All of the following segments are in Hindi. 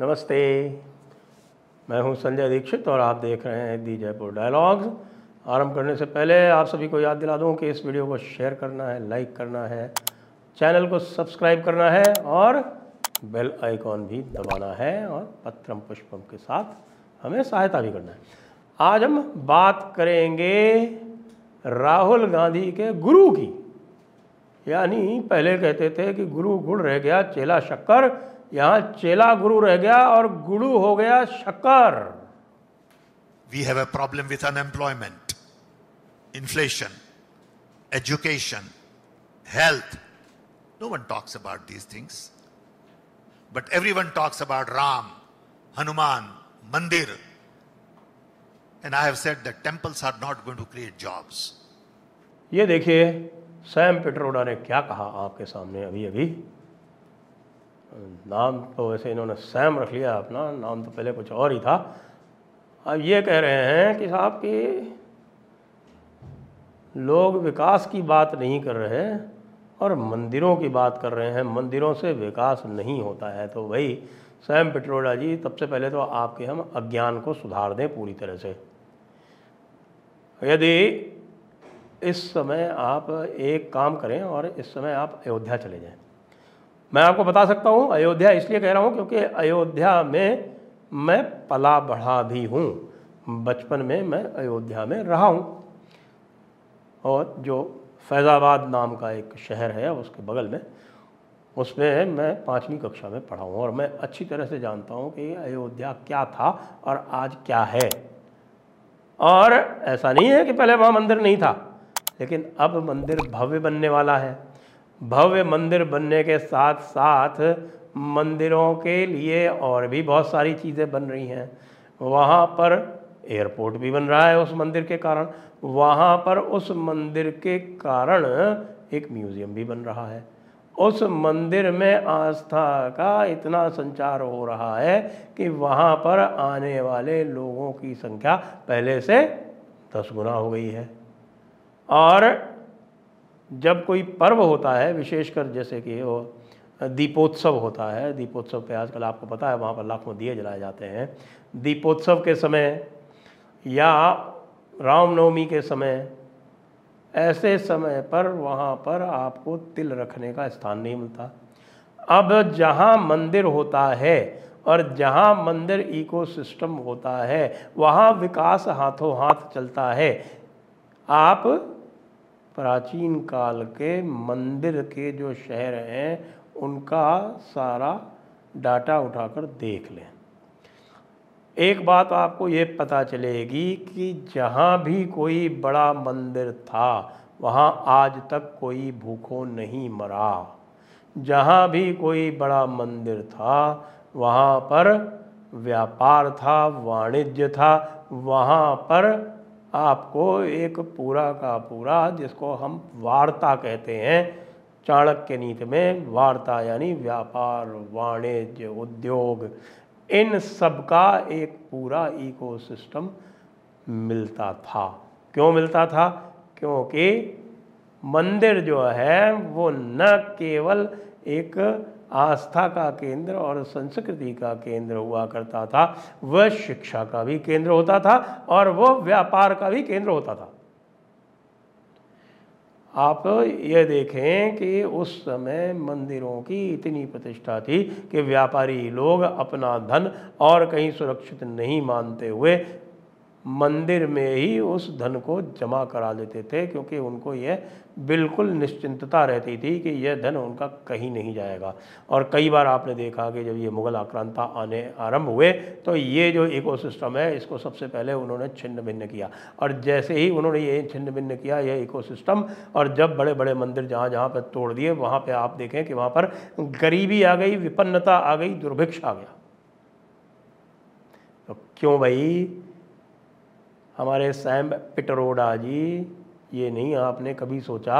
नमस्ते। मैं हूँ संजय दीक्षित और आप देख रहे हैं दी जयपुर डायलॉग्स। आरंभ करने से पहले आप सभी को याद दिला दूँ कि इस वीडियो को शेयर करना है, लाइक करना है, चैनल को सब्सक्राइब करना है और बेल आइकॉन भी दबाना है और पत्रम पुष्पम के साथ हमें सहायता भी करना है। आज हम बात करेंगे राहुल गांधी के गुरु की। यानी पहले कहते थे कि गुरु गुड़ रह गया चेला शक्कर यहाँ चेला गुरु रह गया और गुरु हो गया शकर we have a problem with unemployment inflation education health no one talks about these things but every one talks about Ram Hanuman mandir and I have said that temples are not going to create jobs ये देखिए सैम पिट्रोडा ने क्या कहा आपके सामने अभी अभी नाम तो वैसे इन्होंने सैम रख लिया अपना, नाम तो पहले कुछ और ही था। अब ये कह रहे हैं कि साहब कि लोग विकास की बात नहीं कर रहे और मंदिरों की बात कर रहे हैं। मंदिरों से विकास नहीं होता है। तो भाई सैम पिट्रोडा जी सबसे पहले तो आपके हम अज्ञान को सुधार दें पूरी तरह से। यदि इस समय आप एक काम करें और इस समय आप अयोध्या चले जाएँ। मैं आपको बता सकता हूँ, अयोध्या इसलिए कह रहा हूँ क्योंकि अयोध्या में मैं पला बढ़ा भी हूँ। बचपन में मैं अयोध्या में रहा हूँ। और जो फैज़ाबाद नाम का एक शहर है, उसके बगल में, उसमें मैं पाँचवीं कक्षा में पढ़ा हूँ और मैं अच्छी तरह से जानता हूँ कि अयोध्या क्या था और आज क्या है। और ऐसा नहीं है कि पहले वहाँ मंदिर नहीं था, लेकिन अब मंदिर भव्य बनने वाला है। भव्य मंदिर बनने के साथ साथ मंदिरों के लिए और भी बहुत सारी चीज़ें बन रही हैं। वहाँ पर एयरपोर्ट भी बन रहा है उस मंदिर के कारण। वहाँ पर उस मंदिर के कारण एक म्यूज़ियम भी बन रहा है। उस मंदिर में आस्था का इतना संचार हो रहा है कि वहाँ पर आने वाले लोगों की संख्या पहले से दस गुना हो गई है। और जब कोई पर्व होता है, विशेषकर जैसे कि वो दीपोत्सव होता है, दीपोत्सव पे आजकल आपको पता है, वहाँ पर लाखों दिए जलाए जाते हैं। दीपोत्सव के समय या रामनवमी के समय, ऐसे समय पर वहाँ पर आपको तिल रखने का स्थान नहीं मिलता। अब जहाँ मंदिर होता है और जहाँ मंदिर इकोसिस्टम होता है, वहाँ विकास हाथों हाथ चलता है। आप प्राचीन काल के मंदिर के जो शहर हैं, उनका सारा डाटा उठाकर देख लें। एक बात आपको ये पता चलेगी कि जहाँ भी कोई बड़ा मंदिर था, वहाँ आज तक कोई भूखों नहीं मरा। जहाँ भी कोई बड़ा मंदिर था, वहाँ पर व्यापार था, वाणिज्य था, वहाँ पर आपको एक पूरा का पूरा, जिसको हम वार्ता कहते हैं, चाणक्य नीति में वार्ता यानी व्यापार, वाणिज्य, उद्योग, इन सब का एक पूरा इकोसिस्टम मिलता था। क्यों मिलता था? क्योंकि मंदिर जो है, वो न केवल एक आस्था का केंद्र और संस्कृति का केंद्र हुआ करता था। वह शिक्षा का भी केंद्र होता था और वो व्यापार का भी केंद्र होता था। आप ये देखें कि उस समय मंदिरों की इतनी प्रतिष्ठा थी कि व्यापारी लोग अपना धन और कहीं सुरक्षित नहीं मानते हुए मंदिर में ही उस धन को जमा करा देते थे, क्योंकि उनको यह बिल्कुल निश्चिंतता रहती थी कि यह धन उनका कहीं नहीं जाएगा। और कई बार आपने देखा कि जब ये मुग़ल आक्रांता आने आरंभ हुए तो ये जो इकोसिस्टम है, इसको सबसे पहले उन्होंने छिन्न भिन्न किया। और जैसे ही उन्होंने ये छिन्न भिन्न किया यह इकोसिस्टम, और जब बड़े बड़े मंदिर जहाँ जहाँ पर तोड़ दिए, वहाँ पर आप देखें कि वहाँ पर गरीबी आ गई, विपन्नता आ गई, दुर्भिक्ष आ गया। तो क्यों भाई? हमारे सैम पिटरोडा जी, ये नहीं आपने कभी सोचा?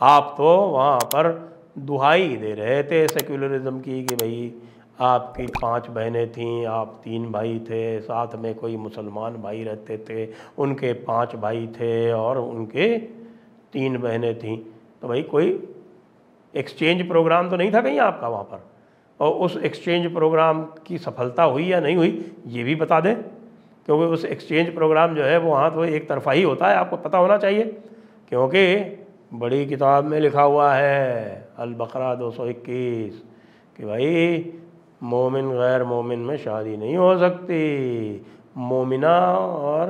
आप तो वहाँ पर दुहाई दे रहे थे सेक्युलरिज्म की कि भाई आपकी पाँच बहनें थीं, आप तीन भाई थे, साथ में कोई मुसलमान भाई रहते थे, उनके पाँच भाई थे और उनके तीन बहनें थीं। तो भाई कोई एक्सचेंज प्रोग्राम तो नहीं था कहीं आपका वहाँ पर? और उस एक्सचेंज प्रोग्राम की सफलता हुई या नहीं हुई, ये भी बता दें। क्योंकि उस एक्सचेंज प्रोग्राम जो है, वो वहाँ तो एक तरफा ही होता है, आपको पता होना चाहिए। क्योंकि बड़ी किताब में लिखा हुआ है अल बकरा दो सौ इक्कीस, कि भाई, मोमिन गैर मोमिन में शादी नहीं हो सकती। मोमिना और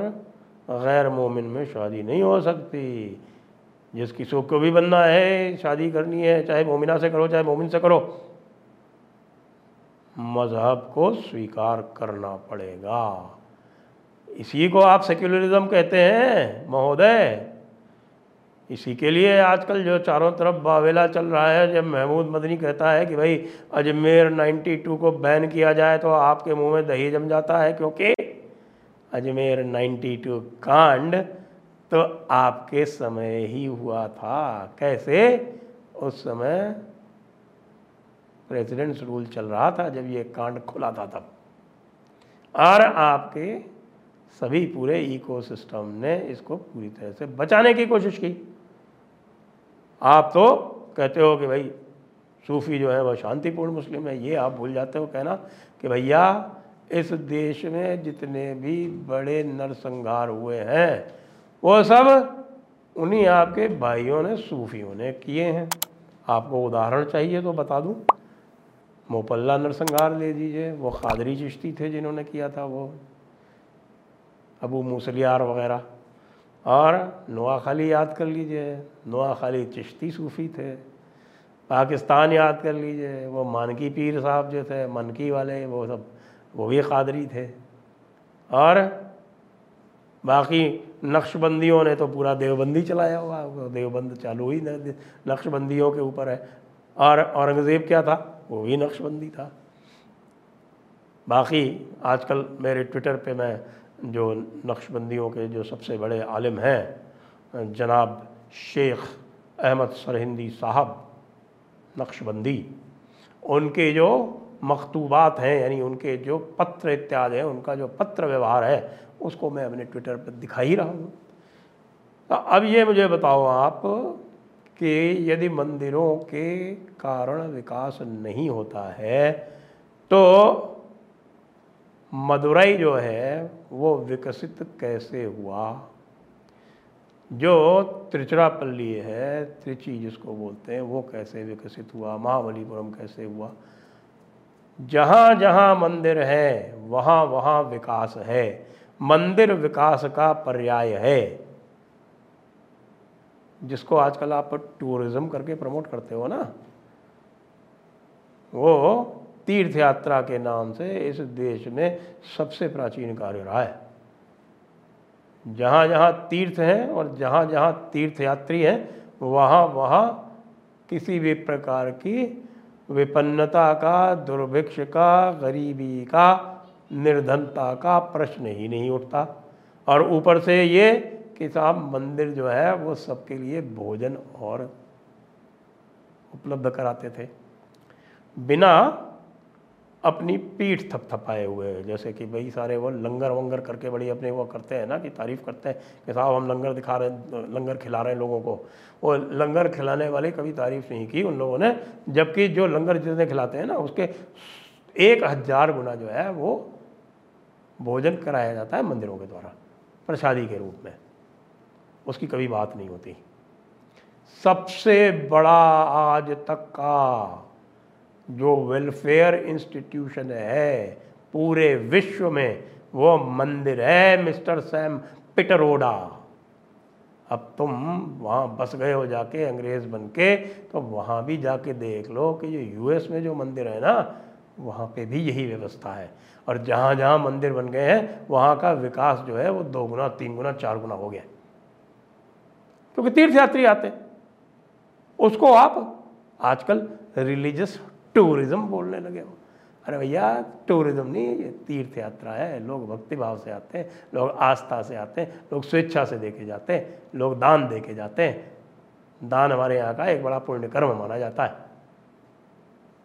गैर मोमिन में शादी नहीं हो सकती। जिस किसी को भी बनना है, शादी करनी है, चाहे मोमिना से करो, चाहे मोमिन से करो। मज़हब को स्वीकार करना पड़ेगा। इसी को आप सेक्युलरिज्म कहते हैं, महोदय। इसी के लिए आजकल जो चारों तरफ़ बावेला चल रहा है, जब महमूद मदनी कहता है कि भाई, अजमेर 92 को बैन किया जाए तो आपके मुँह में दही जम जाता है, क्योंकि अजमेर 92 कांड तो आपके समय ही हुआ था। कैसे? उस समय प्रेसिडेंट्स रूल चल रहा था, जब ये कांड खुला था तब। और आपके सभी पूरे इकोसिस्टम ने इसको पूरी तरह से बचाने की कोशिश की। आप तो कहते हो कि भाई, सूफ़ी जो है वह शांतिपूर्ण मुस्लिम है, ये आप भूल जाते हो कहना कि भैया, इस देश में जितने भी बड़े नरसंहार हुए हैं, वो सब उन्हीं आपके भाइयों ने, सूफियों ने किए हैं। आपको उदाहरण चाहिए तो बता दूँ। मोपल्ला नरसंहार ले दीजिए वो खादरी चिश्ती थे जिन्होंने किया था वो। अबू मूसलियार वगैरह। और नुआ खाली याद कर लीजिए, नुआ खाली चिश्ती सूफ़ी थे। पाकिस्तान याद कर लीजिए, वो मानकी पीर साहब जो थे, मनकी वाले, वो सब, वो भी खादरी थे। और बाकी नक्शबंदियों ने तो पूरा देवबंदी चलाया हुआ देवबंद चालू ही नक्शबंदियों के ऊपर है। और औरंगज़ेब क्या था? वो भी नक्शबंदी था। बाकी आजकल मेरे ट्विटर पे मैं जो नक्शबंदियों के जो सबसे बड़े आलिम हैं, जनाब शेख अहमद सरहिंदी साहब, नक्शबंदी, उनके जो मकतूबात हैं, यानी उनके जो पत्र इत्यादि हैं, उनका जो पत्र व्यवहार है, उसको मैं अपने ट्विटर पर दिखा ही रहा हूँ। तो अब ये मुझे बताओ आप कि यदि मंदिरों के कारण विकास नहीं होता है तो मदुरई जो है, वो विकसित कैसे हुआ? जो त्रिचरापल्ली है, त्रिची जिसको बोलते हैं, वो कैसे विकसित हुआ? महाबलीपुरम कैसे हुआ? जहाँ जहाँ मंदिर है वहाँ वहाँ विकास है। मंदिर विकास का पर्याय है। जिसको आजकल आप टूरिज़्म करके प्रमोट करते हो ना, वो तीर्थ यात्रा के नाम से इस देश में सबसे प्राचीन कार्य रहा है जहाँ जहाँ तीर्थ हैं और जहाँ जहाँ तीर्थ यात्री हैं, वहाँ वहाँ किसी भी प्रकार की विपन्नता का, दुर्भिक्ष का, गरीबी का, निर्धनता का प्रश्न ही नहीं उठता। और ऊपर से ये कि साहब मंदिर जो है वो सबके लिए भोजन और उपलब्ध कराते थे। बिना अपनी पीठ थपथपाए हुए जैसे कि भाई सारे वो लंगर वंगर करके बड़ी अपने वो करते हैं ना कि तारीफ़ करते हैं कि साहब हम लंगर दिखा रहे हैं, लंगर खिला रहे हैं लोगों को। वो लंगर खिलाने वाले कभी तारीफ़ नहीं की उन लोगों ने, जबकि जो लंगर जितने खिलाते हैं ना, उसके एक हज़ार गुना जो है वो भोजन कराया जाता है मंदिरों के द्वारा, प्रसादी के रूप में। उसकी कभी बात नहीं होती। सबसे बड़ा आज तक का जो वेलफेयर इंस्टीट्यूशन है, पूरे विश्व में, वो मंदिर है, मिस्टर सैम पिटरोडा। अब तुम वहाँ बस गए हो जाके, अंग्रेज़ बन के तो वहाँ भी जाके देख लो कि ये यूएस में जो मंदिर है ना, वहाँ पे भी यही व्यवस्था है। और जहाँ जहाँ मंदिर बन गए हैं, वहाँ का विकास जो है, वो दो गुना, तीन गुना, चार गुना हो गया। क्योंकि तीर्थयात्री आते उसको आप आजकल रिलीजियस टूरिज़्म बोलने लगे हो अरे भैया, टूरिज़्म नहीं, ये तीर्थ यात्रा है, लोग भक्ति भाव से आते हैं, लोग आस्था से आते हैं, लोग स्वेच्छा से देखे जाते हैं, लोग दान दे के जाते हैं। दान हमारे यहाँ का एक बड़ा पुण्य कर्म माना जाता है।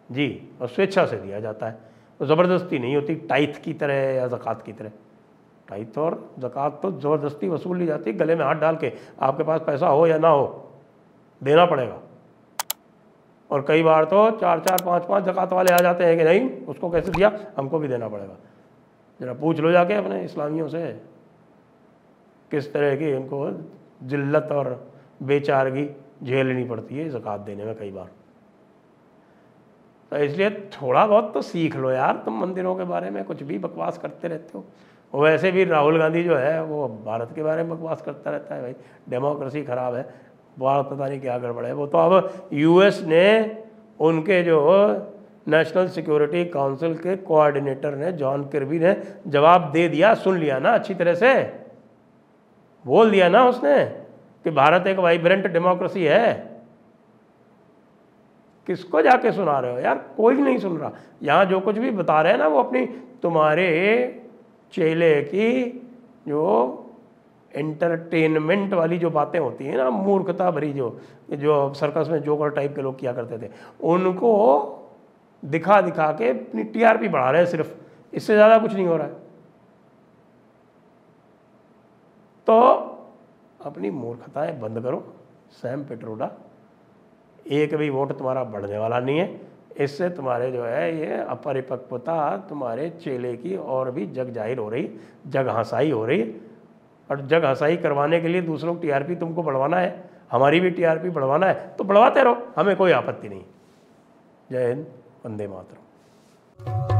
जी, और स्वेच्छा से दिया जाता है। तो ज़बरदस्ती नहीं होती, टाइथ की तरह या ज़क़़त की तरह। टाइथ और ज़क़़त तो ज़बरदस्ती वसूल ली जाती है गले में हाथ डाल के आपके पास पैसा हो या ना हो, देना पड़ेगा। और कई बार तो चार चार, पाँच पाँच जक़ात वाले आ जाते हैं कि नहीं, उसको कैसे दिया? हमको भी देना पड़ेगा। ज़रा पूछ लो जाके अपने इस्लामियों से, किस तरह की इनको जिल्लत और बेचारगी झेलनी पड़ती है ज़क़़त देने में कई बार। तो इसलिए थोड़ा बहुत तो सीख लो यार, तुम मंदिरों के बारे में कुछ भी बकवास करते रहते हो। वैसे भी राहुल गांधी जो है, वो भारत के बारे में बकवास करता रहता है, भाई, डेमोक्रेसी ख़राब है। भारत पता नहीं क्या गड़बड़ है। वो तो अब यूएस ने उनके जो नेशनल सिक्योरिटी काउंसिल के कोऑर्डिनेटर ने जॉन किर्बी ने जवाब दे दिया, सुन लिया ना अच्छी तरह से। बोल दिया ना उसने कि भारत एक वाइब्रेंट डेमोक्रेसी है। किसको जाके सुना रहे हो? यार कोई नहीं सुन रहा। यहाँ जो कुछ भी बता रहे हैं ना, वो अपनी तुम्हारे चेले की जो एंटरटेनमेंट वाली जो बातें होती हैं ना, मूर्खता भरी जो जो सर्कस में जोकर टाइप के लोग किया करते थे, उनको दिखा दिखा के अपनी टीआरपी बढ़ा रहे हैं सिर्फ़। इससे ज़्यादा कुछ नहीं हो रहा है। तो अपनी मूर्खताएँ बंद करो, सैम पेट्रोडा। एक भी वोट तुम्हारा बढ़ने वाला नहीं है। इससे तुम्हारे जो है, ये अपरिपक्वता तुम्हारे चेले की और भी जग ज़ाहिर हो रही, जग हंसाई हो रही। और जग हसाई करवाने के लिए दूसरों की टीआरपी तुमको बढ़वाना है, हमारी भी टीआरपी बढ़वाना है तो बढ़वाते रहो, हमें कोई आपत्ति नहीं। जय हिंद, वंदे मातरम।